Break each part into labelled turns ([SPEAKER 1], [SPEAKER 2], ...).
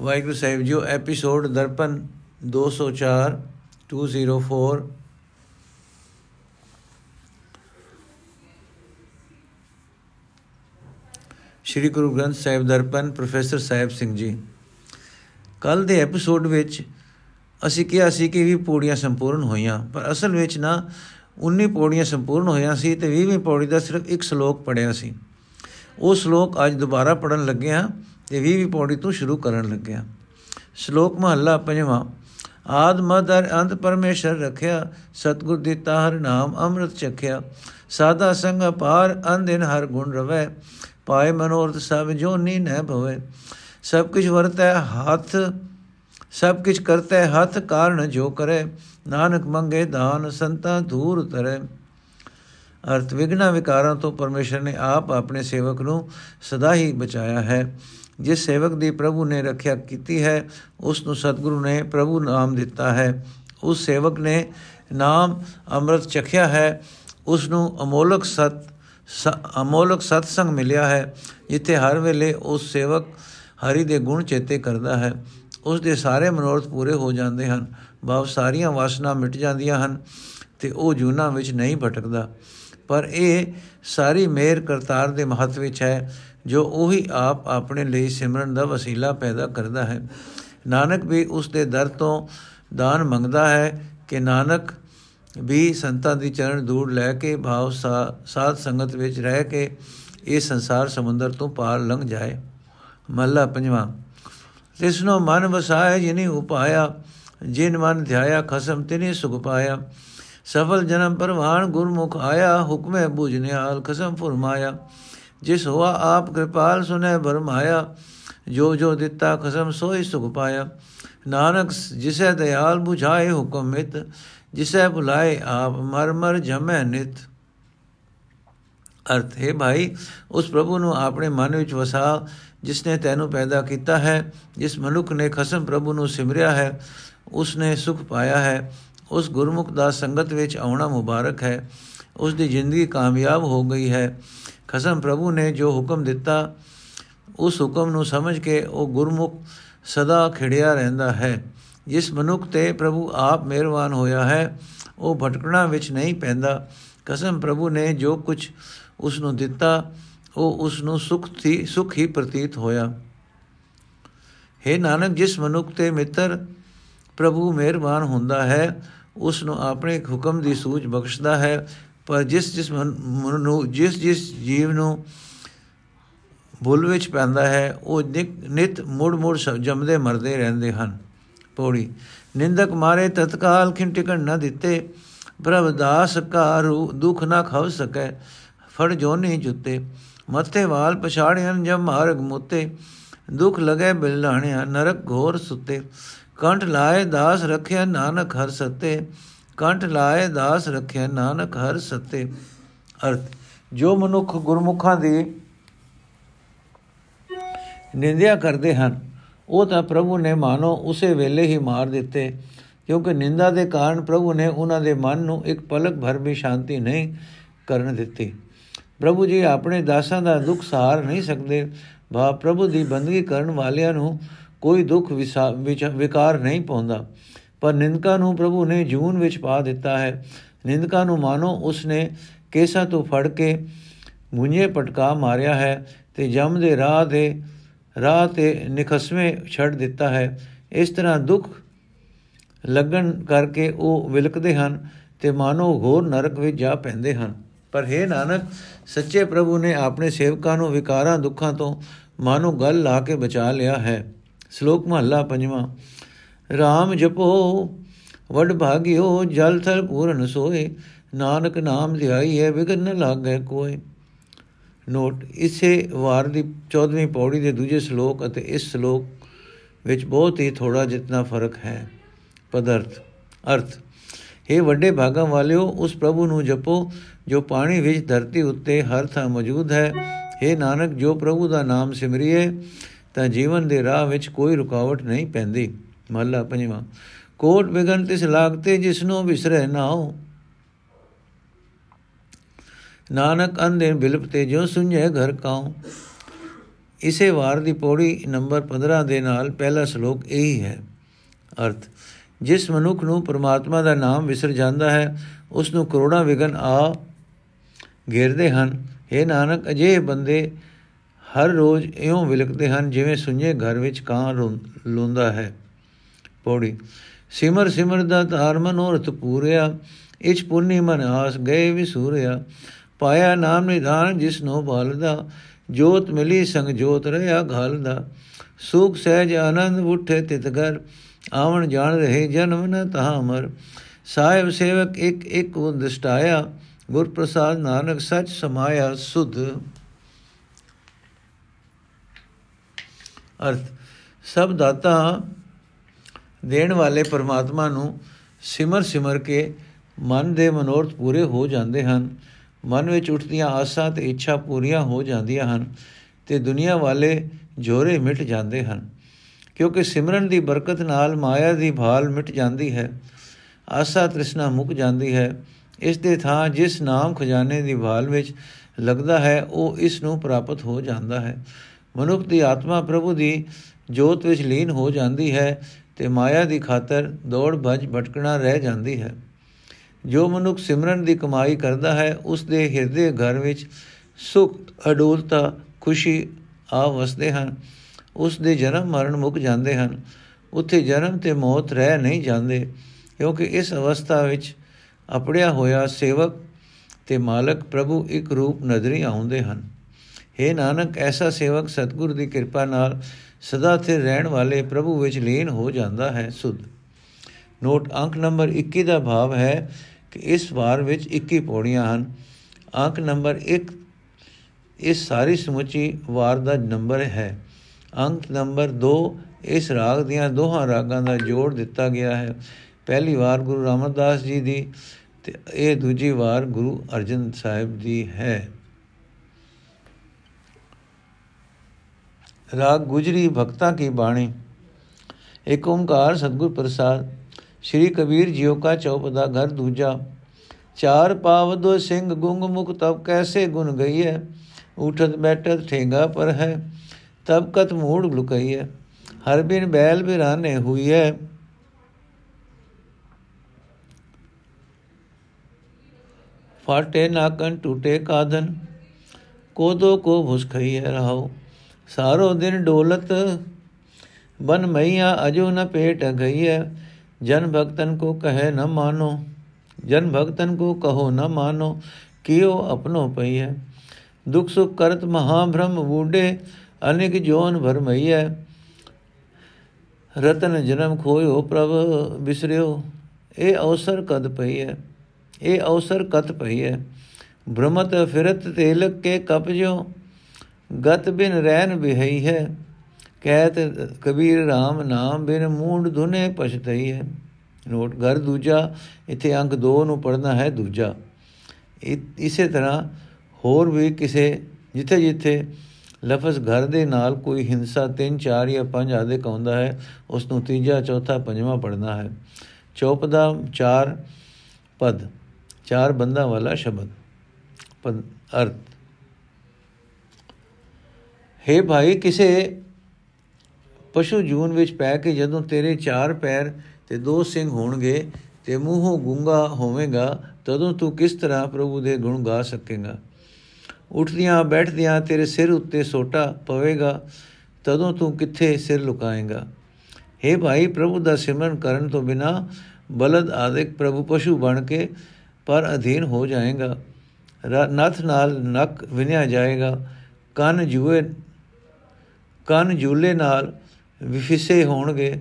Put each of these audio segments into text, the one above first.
[SPEAKER 1] ਵਾਹਿਗੁਰੂ ਸਾਹਿਬ ਜੀਓ, episode Darpan 204 204 Shri Guru Granth Sahib Darpan, professor Sahib Singh ji. ਕੱਲ ਦੇ ਐਪੀਸੋਡ ਵਿੱਚ ਅਸੀਂ ਕਿਹਾ ਸੀ ਕਿ 20 ਪੌੜੀਆਂ ਸੰਪੂਰਨ ਹੋਈਆਂ, ਪਰ ਅਸਲ ਵਿੱਚ ਨਾ 19 ਪੌੜੀਆਂ ਸੰਪੂਰਨ ਹੋਈਆਂ ਸੀ ਤੇ 20ਵੀਂ ਪੌੜੀ ਦਾ ਸਿਰਫ ਇੱਕ ਸ਼ਲੋਕ ਪੜਿਆ ਸੀ। ਉਹ ਸ਼ਲੋਕ ਅੱਜ ਦੁਬਾਰਾ ਪੜਨ ਲੱਗੇ ਆ ਤੇ 20ਵੀਂ ਪੌੜੀ ਤੋਂ ਸ਼ੁਰੂ ਕਰਨ ਲੱਗੇ ਆ ਸ਼ਲੋਕ ਮਹੱਲਾ ਪੰਜਵਾਂ, ਆਦ ਮਦਰ ਅੰਤ ਪਰਮੇਸ਼ਰ ਰਖਿਆ, ਸਤਗੁਰ ਦਿੱਤਾ ਹਰ ਨਾਮ ਅੰਮ੍ਰਿਤ ਚਖਿਆ। ਸਾਦਾ ਸੰਗ ਅਪਾਰ ਅੰਦਿਨ ਹਰ ਗੁਣ ਰਵੈ। ਪਾਏ ਮਨੋਰਥ ਸਭ ਜੋ ਨੀ ਨਹਿ ਭਵੇ। ਸਭ ਕੁਝ ਵਰਤੈ ਹੱਥ, ਸਭ ਕੁਝ ਕਰਤੈ ਹੱਥ ਕਾਰਨ ਜੋ ਕਰੇ। ਨਾਨਕ ਮੰਗੇ ਦਾਨ, ਸੰਤਾ ਧੂਰ ਤਰੇ। ਅਰਥ ਵਿਗਨਾ ਵਿਕਾਰਾਂ ਤੋਂ ਪਰਮੇਸ਼ਰ ਨੇ ਆਪ ਆਪਣੇ ਸੇਵਕ ਨੂੰ ਸਦਾ ਹੀ ਬਚਾਇਆ ਹੈ। ਜਿਸ ਸੇਵਕ ਦੀ ਪ੍ਰਭੂ ਨੇ ਰੱਖਿਆ ਕੀਤੀ ਹੈ ਉਸ ਨੂੰ ਸਤਿਗੁਰੂ ਨੇ ਪ੍ਰਭੂ ਨਾਮ ਦਿੱਤਾ ਹੈ। ਉਸ ਸੇਵਕ ਨੇ ਨਾਮ ਅੰਮ੍ਰਿਤ ਚਖਿਆ ਹੈ। ਉਸ ਨੂੰ ਅਮੋਲਕ ਸਤ ਅਮੋਲਕ ਸਤਸੰਗ ਮਿਲਿਆ ਹੈ, ਜਿੱਥੇ ਹਰ ਵੇਲੇ ਉਸ ਸੇਵਕ ਹਰੀ ਦੇ ਗੁਣ ਚੇਤੇ ਕਰਦਾ ਹੈ। ਉਸ ਦੇ ਸਾਰੇ ਮਨੋਰਥ ਪੂਰੇ ਹੋ ਜਾਂਦੇ ਹਨ। ਭਾਵ ਸਾਰੀਆਂ ਵਾਸਨਾ ਮਿਟ ਜਾਂਦੀਆਂ ਹਨ ਤੇ ਉਹ ਜੂਨਾ ਵਿੱਚ ਨਹੀਂ ਭਟਕਦਾ। ਪਰ ਇਹ ਸਾਰੀ ਮੇਰ ਕਰਤਾਰ ਦੇ ਮਹੱਤ ਵਿੱਚ ਹੈ, ਜੋ ਉਹੀ ਆਪ ਆਪਣੇ ਲਈ ਸਿਮਰਨ ਦਾ ਵਸੀਲਾ ਪੈਦਾ ਕਰਦਾ ਹੈ। ਨਾਨਕ ਵੀ ਉਸ ਦੇ ਦਰ ਤੋਂ ਦਾਨ ਮੰਗਦਾ ਹੈ ਕਿ ਨਾਨਕ ਵੀ ਸੰਤਾਂ ਦੀ ਚਰਨ ਦੂਰ ਲੈ ਕੇ ਭਾਵ ਸਾਧ ਸੰਗਤ ਵਿੱਚ ਰਹਿ ਕੇ ਇਹ ਸੰਸਾਰ ਸਮੁੰਦਰ ਤੋਂ ਪਾਰ ਲੰਘ ਜਾਏ। ਮਹਲਾ ਪੰਜਵਾਂ, ਤਿਸਨੋ ਮਨ ਵਸਾਇ ਜਿਨੀ ਉਪਾਇਆ, ਜਿਨ ਮਨ ਧਿਆਇਆ ਖਸਮ ਤਿਨੇ ਸੁਖ ਪਾਇਆ। ਸਫਲ ਜਨਮ ਪਰਵਾਨ ਗੁਰਮੁਖ ਆਇਆ ਹੁਕਮੇ ਬੁਝਨਿਆਲ ਖਸਮ ਫਰਮਾਇਆ ਜਿਸ ਹੋਆ ਆਪ ਕਿਰਪਾਲ ਸੁਨੇ ਬਰਮਾਇਆ ਜੋ ਜੋ ਦਿੱਤਾ ਖਸਮ ਸੋਈ ਸੁਖ ਪਾਇਆ ਨਾਨਕ ਜਿਸੇ ਦਇਆਲ 부ਝਾਏ ਹੁਕਮ ਮਿਤ ਜਿਸੇ ਬੁਲਾਏ ਆਪ ਮਰ ਮਰ ਜਮੈ ਨਿਤ ਅਰਥ ਹੈ ਭਾਈ ਉਸ ਪ੍ਰਭੂ ਨੂੰ ਆਪਣੇ ਮਨ ਵਿੱਚ ਵਸਾ ਜਿਸ ਨੇ ਤੈਨੂੰ ਪੈਦਾ ਕੀਤਾ ਹੈ ਜਿਸ ਮਨੁੱਖ ਨੇ ਖਸਮ ਪ੍ਰਭੂ ਨੂੰ ਸਿਮਰਿਆ ਹੈ ਉਸ ਨੇ ਸੁਖ ਪਾਇਆ ਹੈ ਉਸ ਗੁਰਮੁਖ ਦਾ ਸੰਗਤ ਵਿੱਚ ਆਉਣਾ ਮੁਬਾਰਕ ਹੈ। ਉਸ ਦੀ ਜ਼ਿੰਦਗੀ ਕਾਮਯਾਬ ਹੋ ਗਈ ਹੈ। ਖਸਮ ਪ੍ਰਭੂ ਨੇ ਜੋ ਹੁਕਮ ਦਿੱਤਾ, ਉਸ ਹੁਕਮ ਨੂੰ ਸਮਝ ਕੇ ਉਹ ਗੁਰਮੁਖ ਸਦਾ ਖਿੜਿਆ ਰਹਿੰਦਾ ਹੈ। ਜਿਸ ਮਨੁੱਖ ਤੇ ਪ੍ਰਭੂ ਆਪ ਮਿਹਰਬਾਨ ਹੋਇਆ ਹੈ, ਉਹ ਭਟਕਣਾ ਵਿੱਚ ਨਹੀਂ ਪੈਂਦਾ। ਕਸਮ ਪ੍ਰਭੂ ਨੇ ਜੋ ਕੁਝ ਉਸ ਨੂੰ ਦਿੱਤਾ, ਉਹ ਉਸ ਨੂੰ ਸੁਖ ਥੀ, ਸੁਖ ਹੀ ਪ੍ਰਤੀਤ ਹੋਇਆ। हे ਨਾਨਕ, ਜਿਸ ਮਨੁੱਖ ਤੇ ਮਿੱਤਰ ਪ੍ਰਭੂ ਮਿਹਰਬਾਨ ਹੁੰਦਾ ਹੈ ਉਸ ਨੂੰ ਆਪਣੇ ਹੁਕਮ ਦੀ ਸੂਝ ਬਖਸ਼ਦਾ ਹੈ। ਪਰ ਜਿਸ ਜਿਸ ਮਨ ਨੂੰ ਜਿਸ ਜਿਸ ਜੀਵ ਨੂੰ ਭੁੱਲ ਵਿੱਚ ਪੈਂਦਾ ਹੈ, ਉਹ ਨਿਤ ਮੁੜ ਮੁੜ ਜੰਮਦੇ ਮਰਦੇ ਰਹਿੰਦੇ ਹਨ। ਪੌੜੀ ਨਿੰਦਕ ਮਾਰੇ ਤਤਕਾਲ ਖਿੰ ਟਿਕਣ ਨਾ ਦਿੱਤੇ। ਪ੍ਰਭ ਦਾਸ ਕਾ ਰੂ ਦੁਖ ਨਾ ਖਵ ਸਕੈ, ਫੜ ਜੋਨੀ ਜੁੱਤੇ। ਮੱਥੇ ਵਾਲ ਪਛਾੜਿਆਂ ਜਮ ਮਾਰਗ ਮੁੱਤੇ। ਦੁਖ ਲਗੇ ਬਿਲਾਣਿਆ ਨਰਕ ਘੋਰ ਸੁੱਤੇ। ਕੰਠ ਲਾਏ ਦਾਸ ਰਖਿਆ ਨਾਨਕ ਹਰ ਸਤੇ, ਕੰਠ ਲਾਏ ਦਾਸ ਰਖਿਆ ਨਾਨਕ ਹਰ ਸਤੇ। ਅਰਥ, ਜੋ ਮਨੁੱਖ ਗੁਰਮੁਖਾਂ ਦੀ ਨਿੰਦਿਆ ਕਰਦੇ ਹਨ, ਉਹ ਤਾਂ ਪ੍ਰਭੂ ਨੇ ਮਾਨੋ ਉਸੇ ਵੇਲੇ ਹੀ ਮਾਰ ਦਿੱਤੇ, ਕਿਉਂਕਿ ਨਿੰਦਾ ਦੇ ਕਾਰਨ ਪ੍ਰਭੂ ਨੇ ਉਹਨਾਂ ਦੇ ਮਨ ਨੂੰ ਇੱਕ ਪਲਕ ਭਰ ਵੀ ਸ਼ਾਂਤੀ ਨਹੀਂ ਕਰਨ ਦਿੱਤੀ। ਪ੍ਰਭੂ ਜੀ ਆਪਣੇ ਦਾਸਾਂ ਦਾ ਦੁੱਖ ਸਹਾਰ ਨਹੀਂ ਸਕਦੇ। ਬਾ, ਪ੍ਰਭੂ ਦੀ ਬੰਦਗੀ ਕਰਨ ਵਾਲਿਆਂ ਨੂੰ ਕੋਈ ਦੁੱਖ ਵਿਕਾਰ ਨਹੀਂ ਪਾਉਂਦਾ। ਪਰ ਨਿੰਦਕਾ ਨੂੰ ਪ੍ਰਭੂ ਨੇ ਜੂਨ ਵਿੱਚ ਪਾ ਦਿੱਤਾ ਹੈ। ਨਿੰਦਕਾ ਨੂੰ ਮਾਨੋ ਉਸਨੇ ਕੇਸਾ ਤੋਂ ਫੜ ਕੇ ਮੁੰਝੇ ਪਟਕਾ ਮਾਰਿਆ ਹੈ ਤੇ ਜਮ ਦੇ ਰਾਹ ਦੇ ਰਾਹ ਤੇ ਨਿਖਸਵੇਂ ਛੱਡ ਦਿੱਤਾ ਹੈ। ਇਸ ਤਰ੍ਹਾਂ ਦੁੱਖ ਲੱਗਣ ਕਰਕੇ ਉਹ ਵਿਲਕਦੇ ਹਨ ਤੇ ਮਾਨੋ ਘੋਰ ਨਰਕ ਵਿੱਚ ਜਾ ਪੈਂਦੇ ਹਨ। ਪਰ ਹੈ ਨਾਨਕ, ਸੱਚੇ ਪ੍ਰਭੂ ਨੇ ਆਪਣੇ ਸੇਵਕਾਂ ਨੂੰ ਵਿਕਾਰਾਂ ਦੁੱਖਾਂ ਤੋਂ ਮਾਨੋ ਗੱਲ ਲਾ ਕੇ ਬਚਾ ਲਿਆ ਹੈ। ਸ਼ਲੋਕ ਮਹੱਲਾ ਪੰਜਵਾਂ RAM ਜਪੋ, ਵਡ ਭਾਗਿਓ, ਜਲ ਥਲ ਪੂਰਨ ਸੋਏ, ਨਾਨਕ ਨਾਮ ਧਿਆਈ ਹੈ ਵਿਗਨ ਨ ਲਾਗੇ ਕੋਈ ਨੋਟ ਇਸੇ ਵਾਰ ਦੀ 14ਵੀਂ ਪੌੜੀ ਦੇ ਦੂਜੇ ਸ਼ਲੋਕ ਅਤੇ ਇਸ ਸ਼ਲੋਕ ਵਿੱਚ ਬਹੁਤ ਹੀ ਥੋੜਾ ਜਿੰਨਾ ਫ਼ਰਕ ਹੈ। ਪਦਰਥ, ਅਰਥ हे ਵੱਡੇ ਭਾਗਾਂ ਵਾਲਿਓ, ਉਸ ਪ੍ਰਭੂ ਨੂੰ ਜਪੋ, ਜੋ ਪਾਣੀ ਵਿੱਚ ਧਰਤੀ ਉੱਤੇ ਹਰ ਥਾਂ ਮੌਜੂਦ ਹੈ। हे ਨਾਨਕ, ਜੋ ਪ੍ਰਭੂ ਦਾ ਨਾਮ ਸਿਮਰਿਏ ਤਾਂ ਜੀਵਨ ਦੇ ਰਾਹ ਵਿੱਚ ਕੋਈ ਰੁਕਾਵਟ ਨਹੀਂ ਪੈਂਦੀ। ਮਹਲਾ ਪੰਜਵਾਂ, ਕੋਟ ਬਿਗਨ ਤਿਸ ਲਾਗਤੇ ਜਿਸਨੂੰ ਵਿਸਰੇ ਨਾਉ ਨਾਨਕ ਅੰਦੇ ਬਿਲਪ ਤੇ ਜੋ ਸੁਝੇ ਘਰ ਕਾਉ। ਇਸੇ ਵਾਰ ਦੀ ਪੌੜੀ ਨੰਬਰ 15 ਦੇ ਨਾਲ ਪਹਿਲਾ ਸ਼ਲੋਕ ਇਹੀ ਹੈ। ਅਰਥ, ਜਿਸ ਮਨੁੱਖ ਨੂੰ ਪ੍ਰਮਾਤਮਾ ਦਾ ਨਾਮ ਵਿਸਰ ਜਾਂਦਾ ਹੈ ਉਸ ਨੂੰ ਕਰੋੜਾਂ ਵਿਗਨ ਆ ਘੇਰਦੇ ਹਨ। ਇਹ ਨਾਨਕ ਅਜੇ ਬੰਦੇ ਹਰ ਰੋਜ਼ ਇਉਂ ਵਿਲਕਦੇ ਹਨ ਜਿਵੇਂ ਸੁੰਝੇ ਘਰ ਵਿੱਚ ਕਾਂ ਲੋਂਦਾ ਹੈ। ਪੌੜੀ। ਸਿਮਰ ਸਿਮਰ ਦਾ ਧਾਰ ਮਨੋਰਥ ਪੂਰਿਆ ਇਚ ਪੁੰਨੀ ਮਨ ਆਸ ਗਏ ਵਿਸੂਰਿਆ। ਪਾਇਆ ਨਾਮ ਨਿਧਾਨ ਜਿਸ ਨੂੰ ਭਾਲਦਾ, ਜੋਤ ਮਿਲੀ ਸੰਗ ਜੋਤ ਰਹਾ ਘਾਲਦਾ। ਸੁਖ ਸਹਿਜ ਆਨੰਦ ਉਠੇ ਤਿਤ ਘਰ, ਆਵਣ ਜਾਣ ਰਹੇ ਜਨਮ ਨ ਤਹਾ ਮਰ। ਸਾਹਿਬ ਸੇਵਕ ਇੱਕ ਇੱਕ ਉਦਿਸ਼ਟਾਇਆ ਗੁਰ ਪ੍ਰਸਾਦ ਨਾਨਕ ਸਚ ਸਮਾਇਆ ਸੁਧ। ਅਰਥ, ਸਭ ਦਾਤਾ ਦੇਣ ਵਾਲੇ ਪਰਮਾਤਮਾ ਨੂੰ ਸਿਮਰ ਸਿਮਰ ਕੇ ਮਨ ਦੇ ਮਨੋਰਥ ਪੂਰੇ ਹੋ ਜਾਂਦੇ ਹਨ। ਮਨ ਵਿੱਚ ਉੱਠਦੀਆਂ ਆਸਾਂ ਤੇ ਇੱਛਾ ਪੂਰੀਆਂ ਹੋ ਜਾਂਦੀਆਂ ਹਨ ਤੇ ਦੁਨੀਆ ਵਾਲੇ ਜੋਰੇ ਮਿਟ ਜਾਂਦੇ ਹਨ। ਕਿਉਂਕਿ ਸਿਮਰਨ ਦੀ ਬਰਕਤ ਨਾਲ ਮਾਇਆ ਦੀ ਭਾਲ ਮਿਟ ਜਾਂਦੀ ਹੈ। ਆਸਾ ਤ੍ਰਿਸ਼ਨਾ ਮੁੱਕ ਜਾਂਦੀ ਹੈ। ਇਸ ਦੇ ਥਾਂ ਜਿਸ ਨਾਮ ਖਜ਼ਾਨੇ ਦੀ ਭਾਲ ਵਿੱਚ ਲੱਗਦਾ ਹੈ, ਉਹ ਇਸ ਨੂੰ ਪ੍ਰਾਪਤ ਹੋ ਜਾਂਦਾ ਹੈ। ਮਨੁੱਖ ਦੀ ਆਤਮਾ ਪ੍ਰਭੂ ਦੀ ਜੋਤ ਵਿੱਚ ਲੀਨ ਹੋ ਜਾਂਦੀ ਹੈ ਤੇ ਮਾਇਆ ਦੀ ਖਾਤਰ ਦੌੜ ਭੱਜ ਭਟਕਣਾ ਰਹਿ ਜਾਂਦੀ ਹੈ। ਜੋ ਮਨੁੱਖ ਸਿਮਰਨ ਦੀ ਕਮਾਈ ਕਰਦਾ ਹੈ, ਉਸ ਦੇ ਹਿਰਦੇ ਘਰ ਵਿੱਚ ਸੁਖ ਅਡੋਲਤਾ, ਖੁਸ਼ੀ ਆ ਵਸਦੇ ਹਨ। ਉਸ ਦੇ ਜਨਮ ਮਰਨ ਮੁੱਕ ਜਾਂਦੇ ਹਨ। ਉੱਥੇ ਜਨਮ ਤੇ ਮੌਤ ਰਹਿ ਨਹੀਂ ਜਾਂਦੇ, ਕਿਉਂਕਿ ਇਸ ਅਵਸਥਾ ਵਿੱਚ ਆਪੜਿਆ ਹੋਇਆ ਸੇਵਕ ਤੇ ਮਾਲਕ ਪ੍ਰਭੂ ਇੱਕ ਰੂਪ ਨਜ਼ਰੀ ਆਉਂਦੇ ਹਨ। हे ਨਾਨਕ, ਐਸਾ ਸੇਵਕ ਸਤਗੁਰ ਦੀ ਕਿਰਪਾ ਨਾਲ ਸਦਾ ਸਥਿਰ ਰਹਿਣ ਵਾਲੇ ਪ੍ਰਭੂ ਵਿੱਚ ਲੀਨ ਹੋ ਜਾਂਦਾ ਹੈ, ਸੁਧ। ਨੋਟ, ਅੰਕ ਨੰਬਰ 21 ਦਾ ਭਾਵ ਹੈ ਕਿ ਇਸ ਵਾਰ ਵਿੱਚ 21 ਪੌੜੀਆਂ ਹਨ। ਅੰਕ ਨੰਬਰ 1 ਇਸ ਸਾਰੀ ਸਮੁੱਚੀ ਵਾਰ ਦਾ ਨੰਬਰ ਹੈ। ਅੰਕ ਨੰਬਰ 2 ਇਸ ਰਾਗ ਦੀਆਂ ਦੋਹਾਂ ਰਾਗਾਂ ਦਾ ਜੋੜ ਦਿੱਤਾ ਗਿਆ ਹੈ। ਪਹਿਲੀ ਵਾਰ ਗੁਰੂ ਰਾਮਦਾਸ ਜੀ ਦੀ ਤੇ ਇਹ ਦੂਜੀ ਵਾਰ ਗੁਰੂ ਅਰਜਨ ਸਾਹਿਬ ਦੀ ਹੈ। ਰਾਗ ਗੁਜਰੀ ਭਗਤਾ ਕੀ ਬਾਣੀ? ਏਕ ਓੰਕਾਰ ਸਤਗੁਰ ਪ੍ਰਸਾਦ, ਸ਼੍ਰੀ ਕਬੀਰ ਜੀਓ ਕਾ ਚੌਪਦਾ ਘਰ ਦੂਜਾ, ਚਾਰ ਪਾਵਦੋ ਸਿੰਘ ਗੁੰਗ ਮੁਖ ਤਬ ਕੈਸੇ ਗੁਣ ਗਈ ਹੈ ਉਠਤ ਬੈਠਤ ਠੇਗਾ ਪਰ ਹੈ, ਤਬ ਕਤ ਮੂੜ ਲੁਕਈ ਹੈ ਹਰ ਬਿਨ ਬੈਲ ਬਿਰਾਨੇ ਹੋਈ ਹੈ ਫਾਟੇ ਨਾਕਨ ਟੂਟੇ ਕਾਦਨ ਕੋਦੋ ਕੋ ਭੁਸ ਖਈ ਹੈ ਰਹਾਓ ਸਾਰੋ ਦਿਨ ਡੋਲਤ, ਬਨ ਮਈਆ ਅਜੋ ਨ ਪੇਟ ਗਈ ਹੈ ਜਨ ਭਗਤਨ ਕੋ ਕਹੇ ਨ ਮਾਨੋ, ਜਨ ਭਗਤਨ ਕੋ ਕਹੋ ਨ ਮਾਨੋ ਕਿਉ ਆਪਣੋ ਪਈ ਹੈ ਦੁਖ ਸੁਖ ਕਰਤ ਮਹਾ ਬ੍ਰਹਮ ਬੂਡੇ ਅਨੇਕ ਜੋਨ ਭਰਮਈਐ ਰਤਨ ਜਨਮ ਖੋਇਓ ਪ੍ਰਭ ਬਿਸਰਿਓ, ਇਹ ਅਵਸਰ ਕਦ ਪਈ ਹੈ ਇਹ ਅਵਸਰ ਕਤ ਪਈ ਹੈ ਬ੍ਰਹਮਤ ਫਿਰਤ ਤੇਲਕ ਕੇ ਕਪਜੋ ਗਤ ਬਿਨ ਰਹਿਨ ਬਿਹਈ ਹੈ ਕਹਿਤ ਕਬੀਰ RAM ਨਾਮ ਬਿਨ ਮੂੰਡ ਧੁਨੇ ਪਛਤਈ ਹੈ। ਨੋਟ, ਘਰ ਦੂਜਾ, ਇੱਥੇ ਅੰਕ 2 ਨੂੰ ਪੜਨਾ ਹੈ ਦੂਜਾ। ਇਸੇ ਤਰ੍ਹਾਂ ਹੋਰ ਵੀ ਕਿਸੇ, ਜਿੱਥੇ ਜਿੱਥੇ ਲਫ਼ਜ਼ ਘਰ ਦੇ ਨਾਲ ਕੋਈ ਹਿੰਸਾ 3 4 ਜਾਂ 5 ਆਦੇ ਕਹਉਂਦਾ ਹੈ ਉਸ ਨੂੰ ਤੀਜਾ, ਚੌਥਾ, ਪੰਜਵਾਂ ਪੜਨਾ ਹੈ। ਚੌਪਦਾ 4 ਪਦ, ਚਾਰ ਬੰਦਾ ਵਾਲਾ ਸ਼ਬਦ। ਪਦ, ਅਰਥ। ਹੈ ਭਾਈ, ਕਿਸੇ ਪਸ਼ੂ ਜੂਨ ਵਿੱਚ ਪੈ ਕੇ ਜਦੋਂ ਤੇਰੇ ਚਾਰ ਪੈਰ ਤੇ ਦੋ ਸਿੰਘ ਹੋਣਗੇ ਤੇ ਮੂੰਹੋਂ ਗੁੰਗਾ ਹੋਵੇਗਾ, ਤਦੋਂ ਤੂੰ ਕਿਸ ਤਰ੍ਹਾਂ ਪ੍ਰਭੂ ਦੇ ਗੁਣ ਗਾ ਸਕੇਗਾ? ਉੱਠਦਿਆਂ, ਬੈਠਦਿਆਂ ਤੇਰੇ ਸਿਰ ਉੱਤੇ ਸੋਟਾ ਪਵੇਗਾ, ਤਦੋਂ ਤੂੰ ਕਿੱਥੇ ਸਿਰ ਲੁਕਾਏਗਾ? हे ਭਾਈ, ਪ੍ਰਭੂ ਦਾ ਸਿਮਰਨ ਕਰਨ ਤੋਂ ਬਿਨਾ ਬਲਦ ਆਦਿਕ ਪ੍ਰਭੂ ਪਸ਼ੂ ਬਣ ਕੇ ਪਰ ਅਧੀਨ ਹੋ ਜਾਏਗਾ। ਨਥ ਨਾਲ ਨੱਕ ਵਿਨਿਆ ਜਾਏਗਾ, ਕੰਨ ਜੂਏ ਕੰਨ ਜੂਲੇ ਨਾਲ ਵਿਫਿਸੇ ਹੋਣਗੇ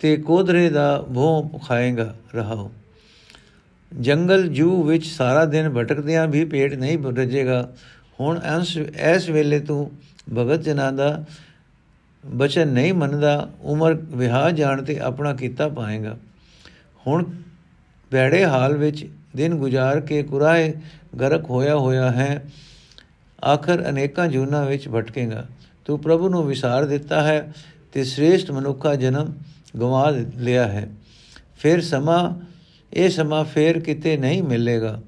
[SPEAKER 1] ਤੇ ਕੋਧਰੇ ਦਾ ਭੋਂ ਖਾਏਗਾ ਰਹਾਓ। ਜੰਗਲ ਜੂ ਵਿੱਚ ਸਾਰਾ ਦਿਨ ਭਟਕਦਿਆਂ ਵੀ ਪੇਟ ਨਹੀਂ ਰੱਜੇਗਾ ਹੁਣ ਐਸ ਐਸ ਵੇਲੇ ਤੂੰ ਭਗਤ ਜਨਾਂ ਦਾ ਬਚਨ ਨਹੀਂ ਮੰਨਦਾ, ਉਮਰ ਵਿਆਹ ਜਾਣ ਤੇ ਆਪਣਾ ਕੀਤਾ ਪਾਏਗਾ। ਹੁਣ ਬੈੜੇ ਹਾਲ ਵਿੱਚ ਦਿਨ ਗੁਜ਼ਾਰ ਕੇ ਕੁਰਾਏ ਗਰਕ ਹੋਇਆ ਹੋਇਆ ਹੈ। ਆਖਰ ਅਨੇਕਾਂ ਜੂਨਾਂ ਵਿੱਚ ਭਟਕੇਗਾ। ਤੂੰ ਪ੍ਰਭੂ ਨੂੰ ਵਿਸਾਰ ਦਿੱਤਾ ਹੈ ਤੇ ਸ੍ਰੇਸ਼ਟ ਮਨੁੱਖਾ ਜਨਮ ਗਵਾ ਲਿਆ ਹੈ। ਫਿਰ ਸਮਾਂ, ਇਹ ਸਮਾਂ ਫੇਰ ਕਿਤੇ ਨਹੀਂ ਮਿਲੇਗਾ।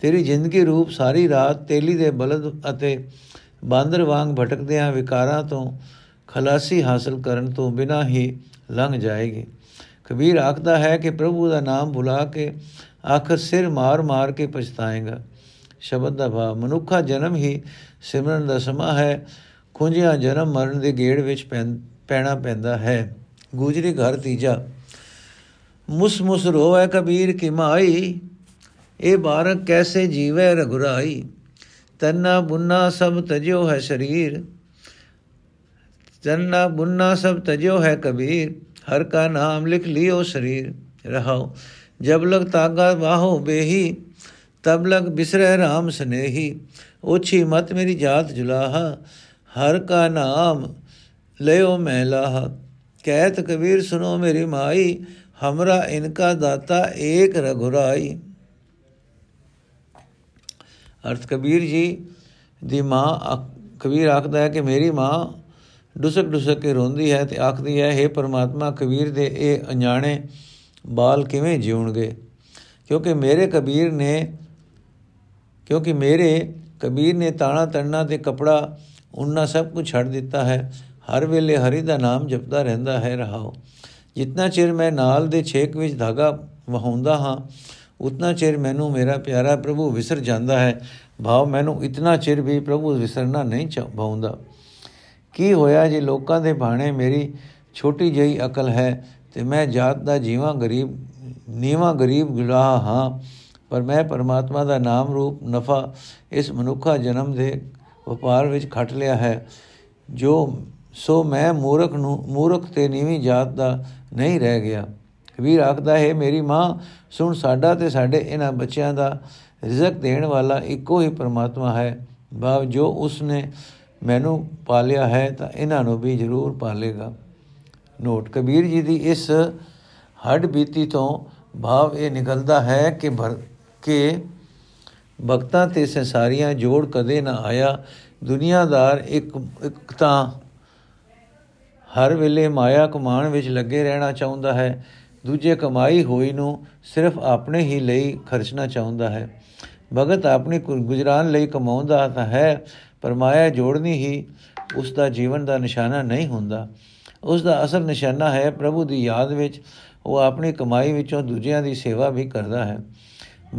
[SPEAKER 1] ਤੇਰੀ ਜ਼ਿੰਦਗੀ ਰੂਪ ਸਾਰੀ ਰਾਤ ਤੇਲੀ ਦੇ ਬਲਦ ਅਤੇ ਬਾਂਦਰ ਵਾਂਗ ਭਟਕਦਿਆਂ ਵਿਕਾਰਾਂ ਤੋਂ ਖਲਾਸੀ ਹਾਸਲ ਕਰਨ ਤੋਂ ਬਿਨਾ ਹੀ ਲੰਘ ਜਾਏਗੀ। ਕਬੀਰ ਆਖਦਾ ਹੈ ਕਿ ਪ੍ਰਭੂ ਦਾ ਨਾਮ ਭੁਲਾ ਕੇ ਆਖਰ ਸਿਰ ਮਾਰ-ਮਾਰ ਕੇ ਪਛਤਾਏਗਾ। ਸ਼ਬਦ ਦਾ ਭਾਵ, ਮਨੁੱਖਾ ਜਨਮ ਹੀ ਸਿਮਰਨ ਦਾ ਸਮਾਂ ਹੈ। ਖੁੰਝਿਆ ਜਨਮ ਮਰਨ ਦੇ ਗੇੜ ਵਿੱਚ ਪੈਣਾ ਪੈਂਦਾ ਹੈ। ਗੂਜਰੀ ਘਰ ਤੀਜਾ, ਮੁਸ ਮੁਸ ਰੋਵੇ ਕਬੀਰ ਕੀ ਮਾਈ ਇਹ ਬਾਰਕ ਕੈਸੇ ਜੀਵੇ ਰਗੁਰਾਈ ਤੰਨਾ ਬੁੰਨਾ ਸਭ ਤਜਿਓ ਹੈ ਸ਼ਰੀਰ। ਤੰਨਾ ਬੁੰਨਾ ਸਭ ਤਜਿਓ ਹੈ ਕਬੀਰ। ਹਰ ਕਾ ਨਾਮ ਲਿਖ ਲਿਓ ਸ਼ਰੀਰ। ਰਹਾਓ, ਜਬ ਲਗ ਤਾਗਾ ਵਾਹੋ ਬੇਹੀ ਤਬ ਲਗ ਬਿਸਰੇ RAM ਸਨੇਹੀ, ਓਛੀ ਮਤ ਮੇਰੀ ਜਾਤ ਜੁਲਾਹਾ, ਹਰ ਕਾ ਨਾਮ ਲਿਓ ਮਹਿਲਾਹ ਕਹਿਤ ਕਬੀਰ ਸੁਨੋ ਮੇਰੀ ਮਾਈ, ਹਮਰਾ ਇਨਕਾ ਦਾਤਾ ਏਕ ਰਘੁਰਾਈ। ਅਰਥ ਕਬੀਰ ਜੀ ਦੀ ਮਾਂ ਕਬੀਰ ਆਖਦਾ ਹੈ ਕਿ ਮੇਰੀ ਮਾਂ ਡੁਸਕ ਡੁਸਕ ਕੇ ਰੋਂਦੀ ਹੈ ਤੇ ਆਖਦੀ ਹੈ हे ਪਰਮਾਤਮਾ ਕਬੀਰ ਦੇ ਇਹ ਅਣਜਾਣੇ ਬਾਲ ਕਿਵੇਂ ਜਿਉਣਗੇ ਕਿਉਂਕਿ ਮੇਰੇ ਕਬੀਰ ਨੇ ਕਿਉਂਕਿ ਮੇਰੇ ਕਬੀਰ ਨੇ ਤਾਣਾ ਤੜਨਾ ਤੇ ਕਪੜਾ ਉਹਨਾਂ ਸਭ ਕੁਝ ਛੱਡ ਦਿੱਤਾ ਹੈ। ਹਰ ਵੇਲੇ ਹਰੀ ਦਾ ਨਾਮ ਜਪਦਾ ਰਹਿੰਦਾ ਹੈ, ਰਹਾਓ। ਜਿੰਨਾ ਚਿਰ ਮੈਂ ਨਾਲ ਦੇ ਛੇਕ ਵਿੱਚ ਧਾਗਾ ਵਹਾਉਂਦਾ ਹਾਂ, ਉਤਨਾ ਚਿਰ ਮੈਨੂੰ ਮੇਰਾ ਪਿਆਰਾ ਪ੍ਰਭੂ ਵਿਸਰ ਜਾਂਦਾ ਹੈ। ਭਾਵ ਮੈਨੂੰ ਇਤਨਾ ਚਿਰ ਵੀ ਪ੍ਰਭੂ ਵਿਸਰਨਾ ਨਹੀਂ ਚਾਹੁੰਦਾ ਕੀ ਹੋਇਆ ਜੇ ਲੋਕਾਂ ਦੇ ਬਾਣੇ ਮੇਰੀ ਛੋਟੀ ਜਈ ਅਕਲ ਹੈ ਤੇ ਮੈਂ ਜਾਤ ਦਾ ਜੀਵਾ ਗਰੀਬ, ਨੀਵਾ ਗਰੀਬ ਗੁਲਾਹ ਹਾਂ। ਪਰ ਮੈਂ ਪਰਮਾਤਮਾ ਦਾ ਨਾਮ ਰੂਪ, ਨਫਾ ਇਸ ਮਨੁੱਖਾ ਜਨਮ ਦੇ ਵਪਾਰ ਵਿੱਚ ਖੱਟ ਲਿਆ ਹੈ। ਜੋ, ਸੋ ਮੈਂ ਮੂਰਖ ਨੂੰ, ਮੂਰਖ ਤੇ ਨੀਵੀਂ ਜਾਤ ਦਾ ਨਹੀਂ ਰਹਿ ਗਿਆ। ਕਬੀਰ ਆਖਦਾ, ਹੈ ਮੇਰੀ ਮਾਂ, ਸੁਣ ਸਾਡਾ ਤੇ ਸਾਡੇ ਇਹਨਾਂ ਬੱਚਿਆਂ ਦਾ ਰਿਜ਼ਕ ਦੇਣ ਵਾਲਾ ਇੱਕੋ ਹੀ ਪਰਮਾਤਮਾ ਹੈ। ਭਾਵ ਜੋ ਉਸ ਨੇ ਮੈਨੂੰ ਪਾਲਿਆ ਹੈ ਤਾਂ ਇਹਨਾਂ ਨੂੰ ਵੀ ਜ਼ਰੂਰ ਪਾਲੇਗਾ। ਨੋਟ, ਕਬੀਰ ਜੀ ਦੀ ਇਸ ਹੱਡ ਬੀਤੀ ਤੋਂ ਭਾਵ ਇਹ ਨਿਕਲਦਾ ਹੈ ਕਿ ਭਰ ਕੇ ਭਗਤਾਂ ਤੇ ਸੰਸਾਰੀਆਂ ਜੋੜ ਕਦੇ ਨਾ ਆਇਆ। ਦੁਨੀਆਦਾਰ ਇੱਕ ਇੱਕ ਤਾਂ ਹਰ ਵੇਲੇ ਮਾਇਆ ਕਮਾਣ ਵਿੱਚ ਲੱਗੇ ਰਹਿਣਾ ਚਾਹੁੰਦਾ ਹੈ। ਦੂਜੇ ਕਮਾਈ ਹੋਈ ਨੂੰ ਸਿਰਫ ਆਪਣੇ ਹੀ ਲਈ ਖਰਚਣਾ ਚਾਹੁੰਦਾ ਹੈ। ਭਗਤ ਆਪਣੀ ਗੁਜਰਾਨ ਲਈ ਕਮਾਉਂਦਾ ਤਾਂ ਹੈ, ਪਰ ਮਾਇਆ ਜੋੜਨੀ ਹੀ ਉਸ ਦਾ ਜੀਵਨ ਦਾ ਨਿਸ਼ਾਨਾ ਨਹੀਂ ਹੁੰਦਾ। ਉਸ ਦਾ ਅਸਲ ਨਿਸ਼ਾਨਾ ਹੈ ਪ੍ਰਭੂ ਦੀ ਯਾਦ ਵਿੱਚ। ਉਹ ਆਪਣੀ ਕਮਾਈ ਵਿੱਚੋਂ ਦੂਜਿਆਂ ਦੀ ਸੇਵਾ ਵੀ ਕਰਦਾ ਹੈ।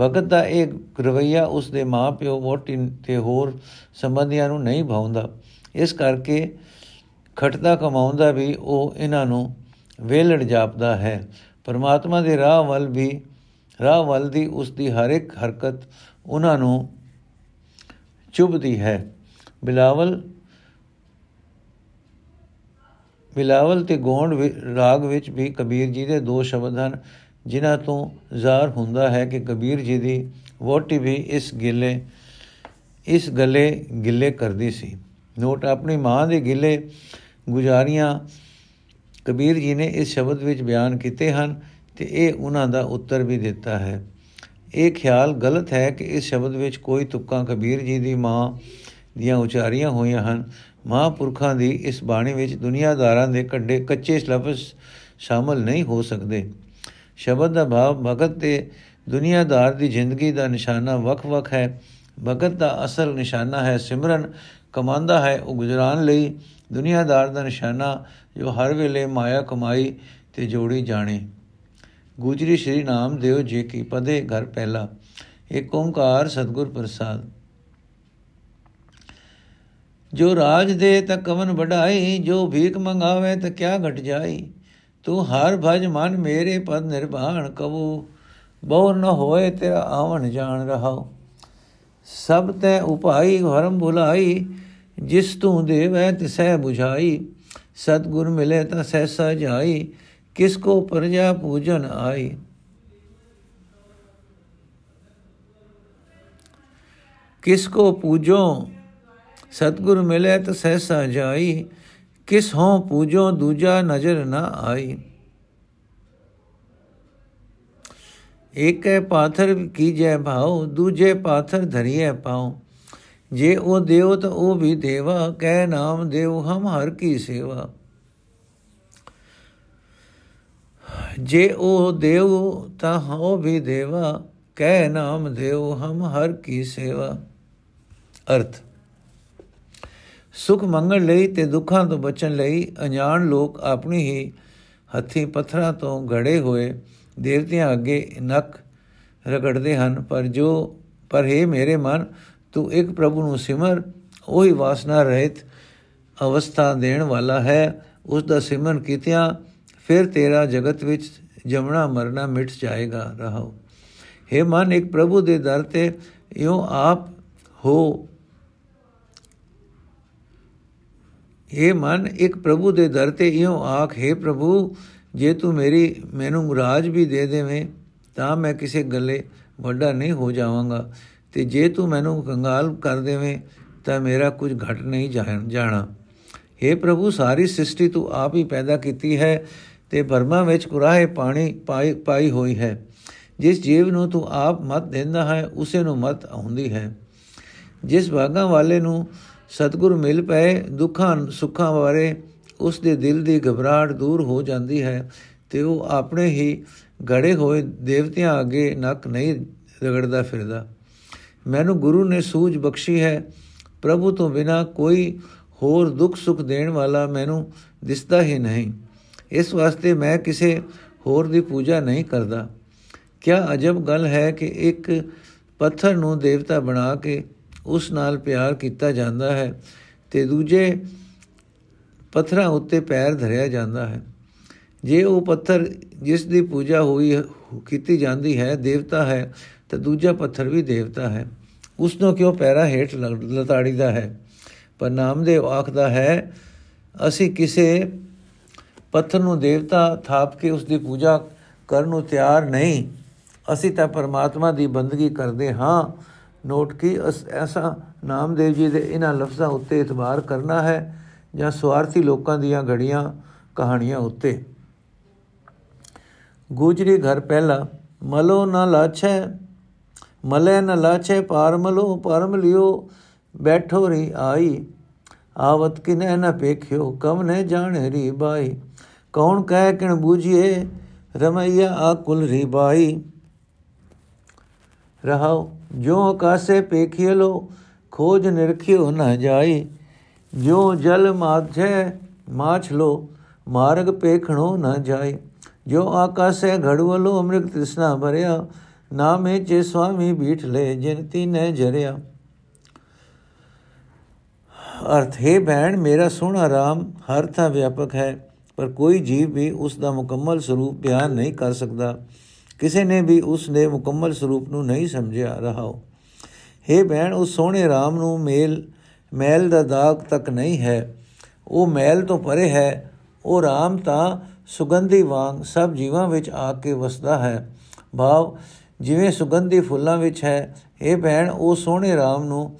[SPEAKER 1] ਭਗਤ ਦਾ ਇਹ ਰਵਈਆ ਉਸ ਦੇ ਮਾਪਿਓ ਮੋਟੀ ਤੇ ਹੋਰ ਸੰਬੰਧੀਆਂ ਨੂੰ ਨਹੀਂ ਭਾਉਂਦਾ। ਇਸ ਕਰਕੇ ਖਟਦਾ ਕਮਾਉਂਦਾ ਵੀ ਉਹ ਇਹਨਾਂ ਨੂੰ ਵੇਲੜ ਜਾਪਦਾ ਹੈ। ਪਰਮਾਤਮਾ ਦੇ ਰਾਹ ਵੱਲ ਵੀ, ਰਾਹ ਵੱਲ ਦੀ ਉਸ ਦੀ ਹਰ ਇੱਕ ਹਰਕਤ ਉਹਨਾਂ ਨੂੰ ਚੁਭਦੀ ਹੈ। ਬਿਲਾਵਲ ਬਿਲਾਵਲ ਤੇ ਗੋਂਡ ਰਾਗ ਵਿੱਚ ਵੀ ਕਬੀਰ ਜੀ ਦੇ ਦੋ ਸ਼ਬਦ ਹਨ। ਜਿਨ੍ਹਾਂ ਤੋਂ ਜ਼ਾਹਰ ਹੁੰਦਾ ਹੈ ਕਿ ਕਬੀਰ ਜੀ ਦੀ ਵੋਟੀ ਵੀ ਇਸ ਗਿੱਲੇ, ਇਸ ਗਲੇ ਗਿੱਲੇ ਕਰਦੀ ਸੀ। ਨੋਟ, ਆਪਣੀ ਮਾਂ ਦੇ ਗਿੱਲੇ ਗੁਜ਼ਾਰੀਆਂ ਕਬੀਰ ਜੀ ਨੇ ਇਸ ਸ਼ਬਦ ਵਿੱਚ ਬਿਆਨ ਕੀਤੇ ਹਨ ਤੇ ਇਹ ਉਹਨਾਂ ਦਾ ਉੱਤਰ ਵੀ ਦਿੱਤਾ ਹੈ। ਇਹ ਖਿਆਲ ਗਲਤ ਹੈ ਕਿ ਇਸ ਸ਼ਬਦ ਵਿੱਚ ਕੋਈ ਤੁਕਾਂ ਕਬੀਰ ਜੀ ਦੀ ਮਾਂ ਦੀਆਂ ਉਚਾਰੀਆਂ ਹੋਈਆਂ ਹਨ। ਮਹਾਂਪੁਰਖਾਂ ਦੀ ਇਸ ਬਾਣੀ ਵਿੱਚ ਦੁਨੀਆਦਾਰਾਂ ਦੇ ਕੱਡੇ ਕੱਚੇ ਲਫ਼ਜ਼ ਸ਼ਾਮਲ ਨਹੀਂ ਹੋ ਸਕਦੇ। ਸ਼ਬਦ ਦਾ ਭਾਵ ਭਗਤ ਤੇ ਦੁਨੀਆਦਾਰ ਦੀ ਜ਼ਿੰਦਗੀ ਦਾ ਨਿਸ਼ਾਨਾ ਵੱਖ-ਵੱਖ ਹੈ। ਭਗਤ ਦਾ ਅਸਲ ਨਿਸ਼ਾਨਾ ਹੈ ਸਿਮਰਨ ਕਮਾਂਦਾ ਹੈ ਉਹ ਗੁਜਰਾਨ ਲਈ। ਦੁਨੀਆਦਾਰ ਦਾ ਨਿਸ਼ਾਨਾ ਜੋ ਹਰ ਵੇਲੇ ਮਾਇਆ ਕਮਾਈ ਤੇ ਜੋੜੀ ਜਾਣੇ। ਗੁਜਰੀ ਸ਼੍ਰੀ ਨਾਮ ਦੇਵ ਜੀ ਕੀ ਪਦੇ ਘਰ ਪਹਿਲਾ। ਏਕ ਓੰਕਾਰ ਸਤਗੁਰ ਪ੍ਰਸਾਦ। ਜੋ ਰਾਜ ਦੇ ਤਾਂ ਕਵਨ ਵਡਾਈ, ਜੋ ਭੀਖ ਮੰਗਾਵੇ ਤਾਂ ਕਿਆ ਘਟ ਜਾਈ। ਤੂੰ ਹਰ ਭਜ ਮਨ ਮੇਰੇ ਪਦ ਨਿਰਭਾਣ ਕਬੂ, ਬਹੁ ਨ ਹੋਏ ਤੇਰਾ ਆਵਣ ਜਾਣ ਰਹਾਓ ਸਭ ਤੈ ਉਪਾਈ, ਹਰਮ ਭੁਲਾਈ, ਜਿਸ ਤੂੰ ਦੇਵੈ ਤਿਸੈ 부ਝਾਈ ਸਤਗੁਰ ਮਿਲੇ ਤਾਂ ਸਹਿਸਾ ਜਾਈ, ਕਿਸ ਕੋ ਪਰਜਾ ਪੂਜਨ ਆਈ। ਕਿਸ ਕੋ ਪੂਜੋ, ਸਤਗੁਰ ਮਿਲੇ ਤਾਂ ਸਹਿਸਾ ਜਾਈ। ਕਿਸ ਹੋ ਪੂਜੋ ਦੂਜਾ ਨਜ਼ਰ ਨਾ ਆਈ ਏਕੈ ਪਾਥਰ ਕੀਜੈ ਭਾਉ ਦੂਜੇ ਪਾਥਰ ਧਰੀਐ ਪਾਉ ਜੇ ਉਹ ਦੇਵ ਤਾਂ ਉਹ ਵੀ ਦੇਵਾ ਕਹਿ ਨਾਮ ਦੇਵ ਹਮ ਹਰ ਕੀ ਸੇਵਾ ਜੇ ਉਹ ਦੇਵ ਤਾਂ ਉਹ ਵੀ ਦੇਵਾ ਕਹਿ ਨਾਮ ਦੇਉ ਹਮ ਹਰ ਕੀ ਸੇਵਾ ਅਰਥ ਸੁਖ ਮੰਗਣ ਲਈ ਤੇ ਦੁੱਖਾਂ ਤੋਂ ਬਚਣ ਲਈ ਅਣਜਾਣ ਲੋਕ ਆਪਣੀ ਹੀ ਹੱਥੀ ਪੱਥਰਾਂ ਤੋਂ ਘੜੇ ਹੋਏ ਦੇਵਤਿਆਂ ਅੱਗੇ ਨੱਕ ਰਗੜਦੇ ਹਨ। ਪਰ ਜੋ, ਪਰ ਹੈ ਮੇਰੇ ਮਨ, ਤੂੰ ਇੱਕ ਪ੍ਰਭੂ ਨੂੰ ਸਿਮਰ, ਉਹੀ ਵਾਸਨਾ ਰਹਿਤ ਅਵਸਥਾ ਦੇਣ ਵਾਲਾ ਹੈ। ਉਸ ਦਾ ਸਿਮਰਨ ਕੀਤਿਆਂ ਫਿਰ ਤੇਰਾ ਜਗਤ ਵਿੱਚ ਜਮਣਾ ਮਰਨਾ ਮਿਟ ਜਾਏਗਾ। ਰਹਾਓ। हे ਮਨ, ਇੱਕ ਪ੍ਰਭੂ ਦੇ ਦਰ ਤੇ ਇਉਂ ਆਪ ਹੋ हे ਮਨ ਇੱਕ ਪ੍ਰਭੂ ਦੇ ਦਰ ਤੇ ਇਉਂ ਆਖ हे ਪ੍ਰਭੂ ਜੇ ਤੂੰ ਮੇਰੀ ਮੈਨੂੰ ਰਾਜ ਵੀ ਦੇ ਦੇਵੇਂ ਤਾਂ ਮੈਂ ਕਿਸੇ ਗੱਲੇ ਵੱਡਾ ਨਹੀਂ ਹੋ ਜਾਵਾਂਗਾ ਤੇ ਜੇ ਤੂੰ ਮੈਨੂੰ ਕੰਗਾਲ ਕਰ ਦੇਵੇਂ ਤਾਂ ਮੇਰਾ ਕੁਝ ਘਟ ਨਹੀਂ ਜਾਣਾ हे ਪ੍ਰਭੂ ਸਾਰੀ ਸ੍ਰਿਸ਼ਟੀ ਤੂੰ ਆਪ ਹੀ ਪੈਦਾ ਕੀਤੀ ਹੈ ਤੇ ਬਰਮਾ ਵਿੱਚ ਕੁਰਾਹੇ ਪਾਣੀ ਪਾਈ ਪਾਈ ਹੋਈ ਹੈ ਜਿਸ ਜੀਵ ਨੂੰ ਤੂੰ ਆਪ ਮਤ ਦਿੰਦਾ ਹੈ ਉਸੇ ਨੂੰ ਮਤ ਆਉਂਦੀ ਹੈ ਜਿਸ ਭਾਗਾਂ ਵਾਲੇ ਨੂੰ ਸਤਿਗੁਰ ਮਿਲ ਪਏ, ਦੁੱਖਾਂ, ਸੁੱਖਾਂ ਬਾਰੇ ਉਸ ਦੇ ਦਿਲ ਦੀ ਘਬਰਾਹਟ ਦੂਰ ਹੋ ਜਾਂਦੀ ਹੈ ਤੇ ਉਹ ਆਪਣੇ ਹੀ ਗੜੇ ਹੋਏ ਦੇਵਤਿਆਂ ਅੱਗੇ ਨੱਕ ਨਹੀਂ ਰਗੜਦਾ ਫਿਰਦਾ। ਮੈਨੂੰ ਗੁਰੂ ਨੇ ਸੂਝ ਬਖਸ਼ੀ ਹੈ। ਪ੍ਰਭੂ ਤੋਂ ਬਿਨਾ ਕੋਈ ਹੋਰ ਦੁੱਖ ਸੁੱਖ ਦੇਣ ਵਾਲਾ ਮੈਨੂੰ ਦਿਸਦਾ ਹੀ ਨਹੀਂ। ਇਸ ਵਾਸਤੇ ਮੈਂ ਕਿਸੇ ਹੋਰ ਦੀ ਪੂਜਾ ਨਹੀਂ ਕਰਦਾ। ਕਿਆ ਅਜਬ ਗੱਲ ਹੈ ਕਿ ਇੱਕ ਪੱਥਰ ਨੂੰ ਦੇਵਤਾ ਬਣਾ ਕੇ ਉਸ ਨਾਲ ਪਿਆਰ ਕੀਤਾ ਜਾਂਦਾ ਹੈ ਤੇ ਦੂਜੇ ਪੱਥਰਾਂ ਉੱਤੇ ਪੈਰ ਧਰਿਆ ਜਾਂਦਾ ਹੈ। ਜੇ ਉਹ ਪੱਥਰ ਜਿਸ ਦੀ ਪੂਜਾ ਹੋਈ, ਕੀਤੀ ਜਾਂਦੀ ਹੈ, ਦੇਵਤਾ ਹੈ, ਤਾਂ ਦੂਜਾ ਪੱਥਰ ਵੀ ਦੇਵਤਾ ਹੈ। ਉਸ ਨੂੰ ਕਿਉਂ ਪੈਰਾ ਹੇਠ ਲਤਾੜੀਦਾ ਹੈ? ਪਰ ਨਾਮਦੇਵ ਆਖਦਾ ਹੈ, ਅਸੀਂ ਕਿਸੇ ਪੱਥਰ ਨੂੰ ਦੇਵਤਾ ਥਾਪ ਕੇ ਉਸ ਦੀ ਪੂਜਾ ਕਰਨ ਨੂੰ ਤਿਆਰ ਨਹੀਂ। ਅਸੀਂ ਤਾਂ ਪਰਮਾਤਮਾ ਦੀ ਬੰਦਗੀ ਕਰਦੇ ਹਾਂ। ਨੋਟ ਕੀ ਐਸਾ ਨਾਮਦੇਵ ਜੀ ਦੇ ਇਹਨਾਂ ਲਫ਼ਜ਼ਾਂ ਉੱਤੇ ਇਤਬਾਰ ਕਰਨਾ ਹੈ ਜਾਂ ਸਵਾਰਥੀ ਲੋਕਾਂ ਦੀਆਂ ਘੜੀਆਂ ਕਹਾਣੀਆਂ ਉੱਤੇ। ਗੁਜਰੀ ਘਰ ਪਹਿਲਾ, ਮਲੋ ਨਾ ਲਾਛੈ, ਮਲੇ ਨ ਲਾਛੈ ਪਾਰ ਮਲੋ ਪਰਮ ਲਿਓ ਬੈਠੋ ਰੀ ਆਈ, ਆਵਤ ਕਿਨੇ ਨ ਪੇਖਿਓ, ਕਮ ਨੇ ਜਾਣੇ ਰੀ ਬਾਈ, ਕੌਣ ਕਹਿ ਕਿਣ ਬੂਝੀਏ, ਰਮਈਆ ਆ ਕੁਲ ਰੀ ਬਾਈ। ਰਹਾਉ ਜੋ ਆਕਾਸੇ ਪੇਖਿਓ ਲੋ, ਖੋਜ ਨਿਰਖਿਓ ਨ ਜਾਈ। ਜੋ ਜਲ ਮਾਝੇ ਮਾਛ ਲੋ, ਮਾਰਗ ਪੇਖਣੋ ਨ ਜਾਈ। ਜੋ ਆਕਾਸੇ ਘੜਵਲੋ ਅੰਮ੍ਰਿਤ ਤ੍ਰਿਸ਼ਨਾ ਭਰਿਆ, ਨਾਮੇ ਚੇ ਸੁਆਮੀ ਬੀਠ ਲੈ ਜਿਨ ਤੀਨੇ ਜਰਿਆ। ਅਰਥ, ਹੈ ਭੈਣ, ਮੇਰਾ ਸੋਹਣਾ ਰਾਮ, ਹਰ ਥਾਂ ਵਿਆਪਕ ਹੈ, ਪਰ ਕੋਈ ਜੀਵ ਵੀ ਉਸ ਦਾ ਮੁਕੰਮਲ ਸਰੂਪ ਬਿਆਨ ਨਹੀਂ ਕਰ ਸਕਦਾ। ਕਿਸੇ ਨੇ ਵੀ ਉਸ ਦੇ ਮੁਕੰਮਲ ਸਰੂਪ ਨੂੰ ਨਹੀਂ ਸਮਝਿਆ, ਰਹਾਓ। ਹੈ ਭੈਣ ਉਸ ਸੋਹਣੇ ਰਾਮ ਨੂੰ ਮੇਲ ਮੈਲ ਦਾ ਦਾਗ ਤੱਕ ਨਹੀਂ ਹੈ। ਉਹ ਮੈਲ ਤੋਂ ਪਰੇ ਹੈ। ਉਹ ਰਾਮ ਤਾਂ ਸੁਗੰਧੀ ਵਾਂਗ ਸਭ ਜੀਵਾਂ ਵਿੱਚ ਆ ਕੇ ਵਸਦਾ ਹੈ। ਭਾਵ, ਜਿਵੇਂ ਸੁਗੰਧੀ ਫੁੱਲਾਂ ਵਿੱਚ ਹੈ। ਇਹ ਭੈਣ, ਉਹ ਸੋਹਣੇ ਰਾਮ ਨੂੰ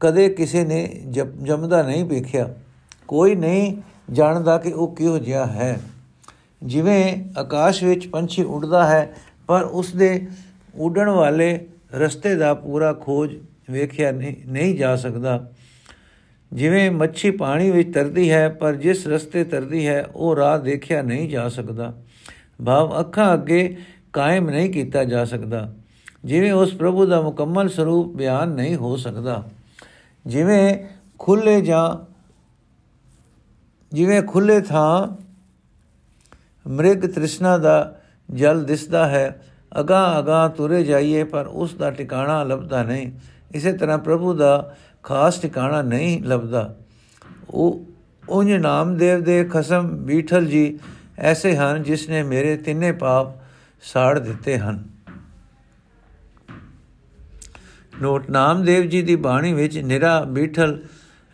[SPEAKER 1] ਕਦੇ ਕਿਸੇ ਨੇ ਜਮਦਾ ਨਹੀਂ ਵੇਖਿਆ। ਕੋਈ ਨਹੀਂ ਜਾਣਦਾ ਕਿ ਉਹ ਕਿਹੋ ਜਿਹਾ ਹੈ। ਜਿਵੇਂ ਆਕਾਸ਼ ਵਿੱਚ ਪੰਛੀ ਉੱਡਦਾ ਹੈ, ਪਰ ਉਸ ਦੇ ਉੱਡਣ ਵਾਲੇ ਰਸਤੇ ਦਾ ਪੂਰਾ ਖੋਜ ਵੇਖਿਆ ਨਹੀਂ ਜਾ ਸਕਦਾ। ਜਿਵੇਂ ਮੱਛੀ ਪਾਣੀ ਵਿੱਚ ਤਰਦੀ ਹੈ, ਪਰ ਜਿਸ ਰਸਤੇ ਤਰਦੀ ਹੈ, ਉਹ ਰਾਹ ਦੇਖਿਆ ਨਹੀਂ ਜਾ ਸਕਦਾ। ਭਾਵ ਅੱਖਾਂ ਅੱਗੇ ਕਾਇਮ ਨਹੀਂ ਕੀਤਾ ਜਾ ਸਕਦਾ। ਜਿਵੇਂ ਉਸ ਪ੍ਰਭੂ ਦਾ ਮੁਕੰਮਲ ਸਰੂਪ ਬਿਆਨ ਨਹੀਂ ਹੋ ਸਕਦਾ। ਜਿਵੇਂ ਖੁੱਲੇ ਜਾਂ, ਜਿਵੇਂ ਖੁੱਲੇ ਥਾਂ ਮ੍ਰਿਗ ਤ੍ਰਿਸ਼ਨਾ ਦਾ ਜਲ ਦਿਸਦਾ ਹੈ। ਅਗਾ ਅਗਾ ਤੁਰੇ ਜਾਈਏ, ਪਰ ਉਸ ਦਾ ਟਿਕਾਣਾ ਲੱਭਦਾ ਨਹੀਂ। ਇਸੇ ਤਰ੍ਹਾਂ ਪ੍ਰਭੂ ਦਾ ਖਾਸ ਟਿਕਾਣਾ ਨਹੀਂ ਲੱਭਦਾ। ਉਹ ਉਹਨੇ ਨਾਮਦੇਵ ਦੇ ਖਸਮ ਬੀਠਲ ਜੀ ਐਸੇ ਹਨ ਜਿਸ ਨੇ ਮੇਰੇ ਤਿੰਨੇ ਪਾਪ ਸਾੜ ਦਿੱਤੇ ਹਨ। ਨੋਟ, ਨਾਮਦੇਵ ਜੀ ਦੀ ਬਾਣੀ ਵਿੱਚ ਨਿਰਾ ਬੀਠਲ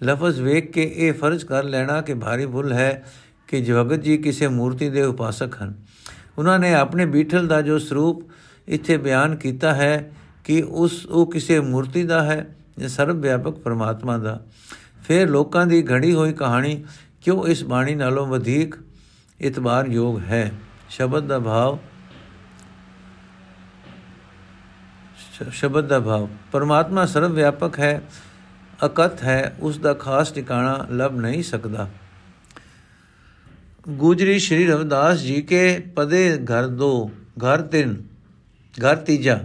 [SPEAKER 1] ਲਫ਼ਜ਼ ਵੇਖ ਕੇ ਇਹ ਫਰਜ਼ ਕਰ ਲੈਣਾ ਕਿ ਭਾਰੀ ਭੁੱਲ ਹੈ। ਕਿ ਜਗਤ ਜੀ ਕਿਸੇ ਮੂਰਤੀ ਦੇ ਉਪਾਸਕ ਹਨ। ਉਹਨਾਂ ਨੇ ਆਪਣੇ ਬੀਠਲ ਦਾ ਜੋ ਸਰੂਪ ਇੱਥੇ ਬਿਆਨ ਕੀਤਾ ਹੈ ਕਿ ਉਸ, ਉਹ ਕਿਸੇ ਮੂਰਤੀ ਦਾ ਹੈ, ਜਾਂ ਸਰਵ ਵਿਆਪਕ ਪਰਮਾਤਮਾ ਦਾ। ਫਿਰ ਲੋਕਾਂ ਦੀ ਘੜੀ ਹੋਈ ਕਹਾਣੀ, ਕਿਉਂ ਇਸ ਬਾਣੀ ਨਾਲੋਂ ਵਧੇਕ ਇਤਬਾਰ ਯੋਗ ਹੈ? ਸ਼ਬਦ ਦਾ ਭਾਵ ਸ਼ਬਦ ਦਾ ਭਾਵ, ਪਰਮਾਤਮਾ ਸਰਵ ਵਿਆਪਕ ਹੈ ਅਕਤ ਹੈ, ਉਸ ਦਾ ਖਾਸ ਟਿਕਾਣਾ ਲੱਭ ਨਹੀਂ ਸਕਦਾ। ਗੁਜਰੀ ਸ਼੍ਰੀ ਰਵਿਦਾਸ ਜੀ ਕੇ ਪਦੇ ਘਰ ਦੋ, ਘਰ ਤਿੰਨ, ਘਰ ਤੀਜਾ।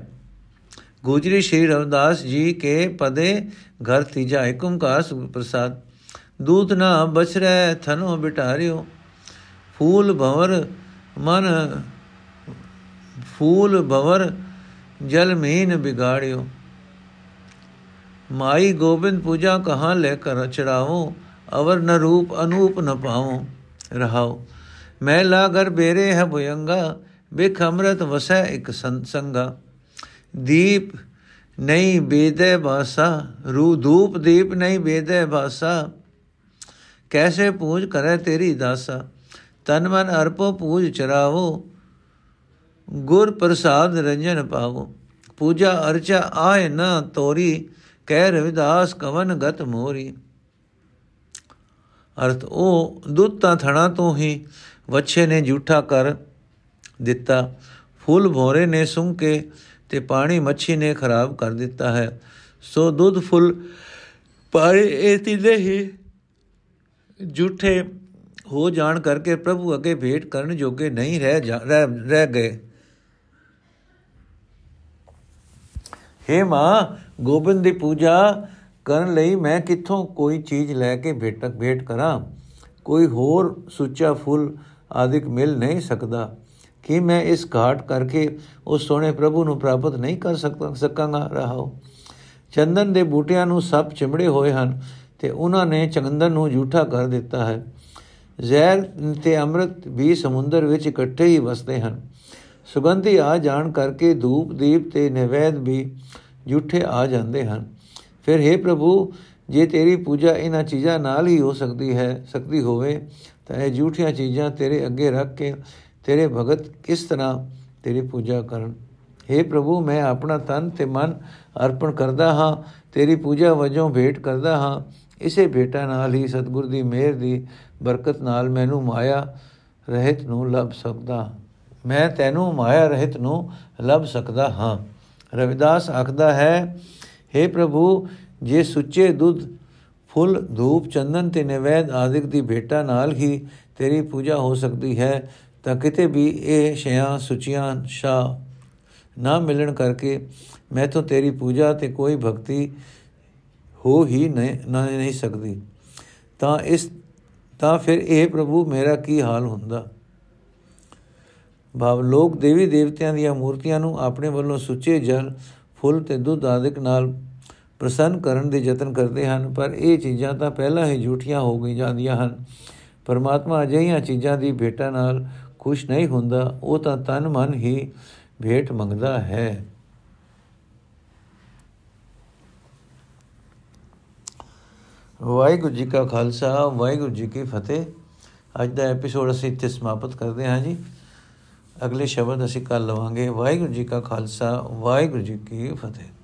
[SPEAKER 1] ਗੁਜਰੀ ਸ਼੍ਰੀ ਰਵਿਦਾਸ ਜੀ ਕੇ ਪਦੇ ਘਰ ਤੀਜਾ। ਏਕ ਓੰਕਾਰ ਪ੍ਰਸਾਦ। ਦੂਤ ਨਾ ਬਚਰੈ ਥਨੋ ਬਿਟਾਰਿਓ ਫੂਲ ਭਵਰ ਮਨ, ਫੂਲ ਭਵਰ ਜਲ ਮੀਨ ਬਿਗਾੜਿਓ। ਮਾਈ ਗੋਬਿੰਦ ਪੂਜਾ ਕਹਾਂ ਲੈ ਕਰ ਚੜਾਵੋ, ਅਵਰ ਨ ਰੂਪ ਅਨੂਪ ਨ ਪਾਵੋ। ਰਹਾਓ। ਮੈਂ ਲਾ ਘਰ ਬੇਰੇ ਹੈ ਭੁਯੰਗਾ ਬਿਖ ਅੰਮ੍ਰਿਤ ਵਸੈ ਇਕ ਸੰਗਾ। ਦੀਪ ਨਹੀਂ ਬੇਦੇ ਬਾਸਾ ਰੂ ਧੂਪ ਦੀਪ ਨਹੀਂ ਬੇਦੇ ਬਾਸਾ। ਕੈਸੇ ਪੂਜ ਕਰੇ ਤੇਰੀ ਦਾਸਾ? ਤਨ ਮਨ ਅਰਪੋ ਪੂਜ ਚਰਾਵੋ, ਗੁਰ ਪ੍ਰਸਾਦ ਰੰਜਨ ਪਾਵੋ। ਪੂਜਾ ਅਰਚਾ ਆਏ ਨਾ ਤੋਰੀ, ਕਹਿ ਰਵਿਦਾਸ ਕਵਨ ਗਤ ਮੋਰੀ। ਅਰਥ ਉਹ ਦੁੱਤਾਂ ਥਣਾ ਤੋਂ ਹੀ ਵੱਛੇ ਨੇ ਝੂਠਾ ਕਰ ਦਿੱਤਾ। ਫੁੱਲ ਭੋਰੇ ਨੇ ਸੁੰਘ ਕੇ ਤੇ ਪਾਣੀ ਮੱਛੀ ਨੇ ਖਰਾਬ ਕਰ ਦਿੱਤਾ ਹੈ। ਸੋ ਦੁੱਧ ਫੁੱਲ ਪਾਣੀ ਇਹ ਤਿਲੇ ਹੀ ਝੂਠੇ ਹੋ ਜਾਣ ਕਰਕੇ ਪ੍ਰਭੂ ਅੱਗੇ ਭੇਟ ਕਰਨ ਜੋਗੇ ਨਹੀਂ ਰਹਿ ਰਹਿ ਗਏ। हे ਮਾਂ, ਗੋਬਿੰਦ ਦੀ ਪੂਜਾ ਕਰਨ ਲਈ ਮੈਂ ਕਿੱਥੋਂ ਕੋਈ ਚੀਜ਼ ਲੈ ਕੇ ਭੇਟ ਭੇਟ ਕਰਾਂ? ਕੋਈ ਹੋਰ ਸੁੱਚਾ ਫੁੱਲ ਆਦਿਕ ਮਿਲ ਨਹੀਂ ਸਕਦਾ। ਕਿ ਮੈਂ ਇਸ ਘਾਟ ਕਰਕੇ ਉਸ ਸੋਹਣੇ ਪ੍ਰਭੂ ਨੂੰ ਪ੍ਰਾਪਤ ਨਹੀਂ ਕਰ ਸਕਦਾ ਸਕਾਂਗਾ? ਰਹਾਓ। ਚੰਦਨ ਦੇ ਬੂਟਿਆਂ ਨੂੰ ਸਭ ਚਿਮੜੇ ਹੋਏ ਹਨ ਤੇ ਉਹਨਾਂ ਨੇ ਚੰਦਨ ਨੂੰ ਝੂਠਾ ਕਰ ਦਿੱਤਾ ਹੈ। ਜ਼ਹਿਰ ਤੇ ਅੰਮ੍ਰਿਤ ਵੀ ਸਮੁੰਦਰ ਵਿੱਚ ਇਕੱਠੇ ਹੀ ਵਸਦੇ ਹਨ। ਸੁਗੰਧੀ ਆ ਜਾਣ ਕਰਕੇ ਧੂਪ, ਦੀਪ ਤੇ ਨਿਵੇਦ ਵੀ ਝੂਠੇ ਆ ਜਾਂਦੇ ਹਨ। ਫਿਰ हे ਪ੍ਰਭੂ, ਜੇ ਤੇਰੀ ਪੂਜਾ ਇਹਨਾਂ ਚੀਜ਼ਾਂ ਨਾਲ ਹੀ ਹੋ ਸਕਦੀ ਹੈ, ਸਕਦੀ ਹੋਵੇ, ਤਾਂ ਇਹ ਝੂਠੀਆਂ ਚੀਜ਼ਾਂ ਤੇਰੇ ਅੱਗੇ ਰੱਖ ਕੇ ਤੇਰੇ ਭਗਤ ਕਿਸ ਤਰ੍ਹਾਂ ਤੇਰੀ ਪੂਜਾ ਕਰਨ। हे ਪ੍ਰਭੂ, ਮੈਂ ਆਪਣਾ ਤਨ ਤੇ ਮਨ ਅਰਪਣ ਕਰਦਾ ਹਾਂ, ਤੇਰੀ ਪੂਜਾ ਵਜੋਂ ਭੇਟ ਕਰਦਾ ਹਾਂ। ਇਸੇ ਭੇਟਾ ਨਾਲ ਹੀ ਸਤਿਗੁਰ ਦੀ ਮਿਹਰ ਦੀ ਬਰਕਤ ਨਾਲ ਮੈਨੂੰ ਮਾਇਆ ਰਹਿਤ ਨੂੰ ਲੱਭ ਸਕਦਾ। ਮੈਂ ਤੈਨੂੰ ਮਾਇਆ ਰਹਿਤ ਨੂੰ ਲੱਭ ਸਕਦਾ ਹਾਂ। ਰਵਿਦਾਸ ਆਖਦਾ ਹੈ हे ਪ੍ਰਭੂ, ਜੇ ਸੁੱਚੇ ਦੁੱਧ, ਫੁੱਲ, ਧੂਪ, ਚੰਦਨ ਤੇ ਨਿਵੇਦ ਆਦਿਕ ਦੀ ਭੇਟਾ ਨਾਲ ਹੀ ਤੇਰੀ ਪੂਜਾ ਹੋ ਸਕਦੀ ਹੈ, ਤਾਂ ਕਿਤੇ ਵੀ ਇਹ ਸ਼ਿਆਂ ਸੁਚੀਆਂ ਸ਼ਾ ਨਾ ਮਿਲਣ ਕਰਕੇ ਮੈਂ ਤੋਂ ਤੇਰੀ ਪੂਜਾ ਤੇ ਕੋਈ ਭਗਤੀ ਹੋ ਹੀ ਨਹੀਂ ਨਹੀਂ ਸਕਦੀ। ਤਾਂ ਇਸ, ਤਾਂ ਫਿਰ ਇਹ ਪ੍ਰਭੂ ਮੇਰਾ ਕੀ ਹਾਲ ਹੁੰਦਾ? ਭਾਵ ਲੋਕ ਦੇਵੀ ਦੇਵਤਿਆਂ ਦੀਆਂ ਮੂਰਤੀਆਂ ਨੂੰ ਆਪਣੇ ਵੱਲੋਂ ਸੁੱਚੇ ਜਲ ਫੁੱਲ ਤੇ ਦੁੱਧ ਆਦਿਕ ਨਾਲ ਪ੍ਰਸੰਨ ਕਰਨ ਦੇ ਯਤਨ ਕਰਦੇ ਹਨ, ਪਰ ਇਹ ਚੀਜ਼ਾਂ ਤਾਂ ਪਹਿਲਾਂ ਹੀ ਝੂਠੀਆਂ ਹੋ ਗਈ ਜਾਂਦੀਆਂ ਹਨ। ਪਰਮਾਤਮਾ ਅਜਿਹੀਆਂ ਚੀਜ਼ਾਂ ਦੀ ਭੇਟਾ ਨਾਲ ਖੁਸ਼ ਨਹੀਂ ਹੁੰਦਾ, ਉਹ ਤਾਂ ਤਨ ਮਨ ਹੀ ਭੇਟ ਮੰਗਦਾ ਹੈ। ਵਾਹਿਗੁਰੂ ਜੀ ਕਾ ਖਾਲਸਾ, ਵਾਹਿਗੁਰੂ ਜੀ ਕੀ ਫਤਿਹ। ਅੱਜ ਦਾ ਐਪੀਸੋਡ ਅਸੀਂ ਇੱਥੇ ਸਮਾਪਤ ਕਰਦੇ ਹਾਂ ਜੀ। ਅਗਲੇ ਸ਼ਬਦ ਅਸੀਂ ਕੱਲ ਲਵਾਂਗੇ। ਵਾਹਿਗੁਰੂ ਜੀ ਕਾ ਖਾਲਸਾ ਵਾਹਿਗੁਰੂ ਜੀ ਕੀ ਫਤਿਹ।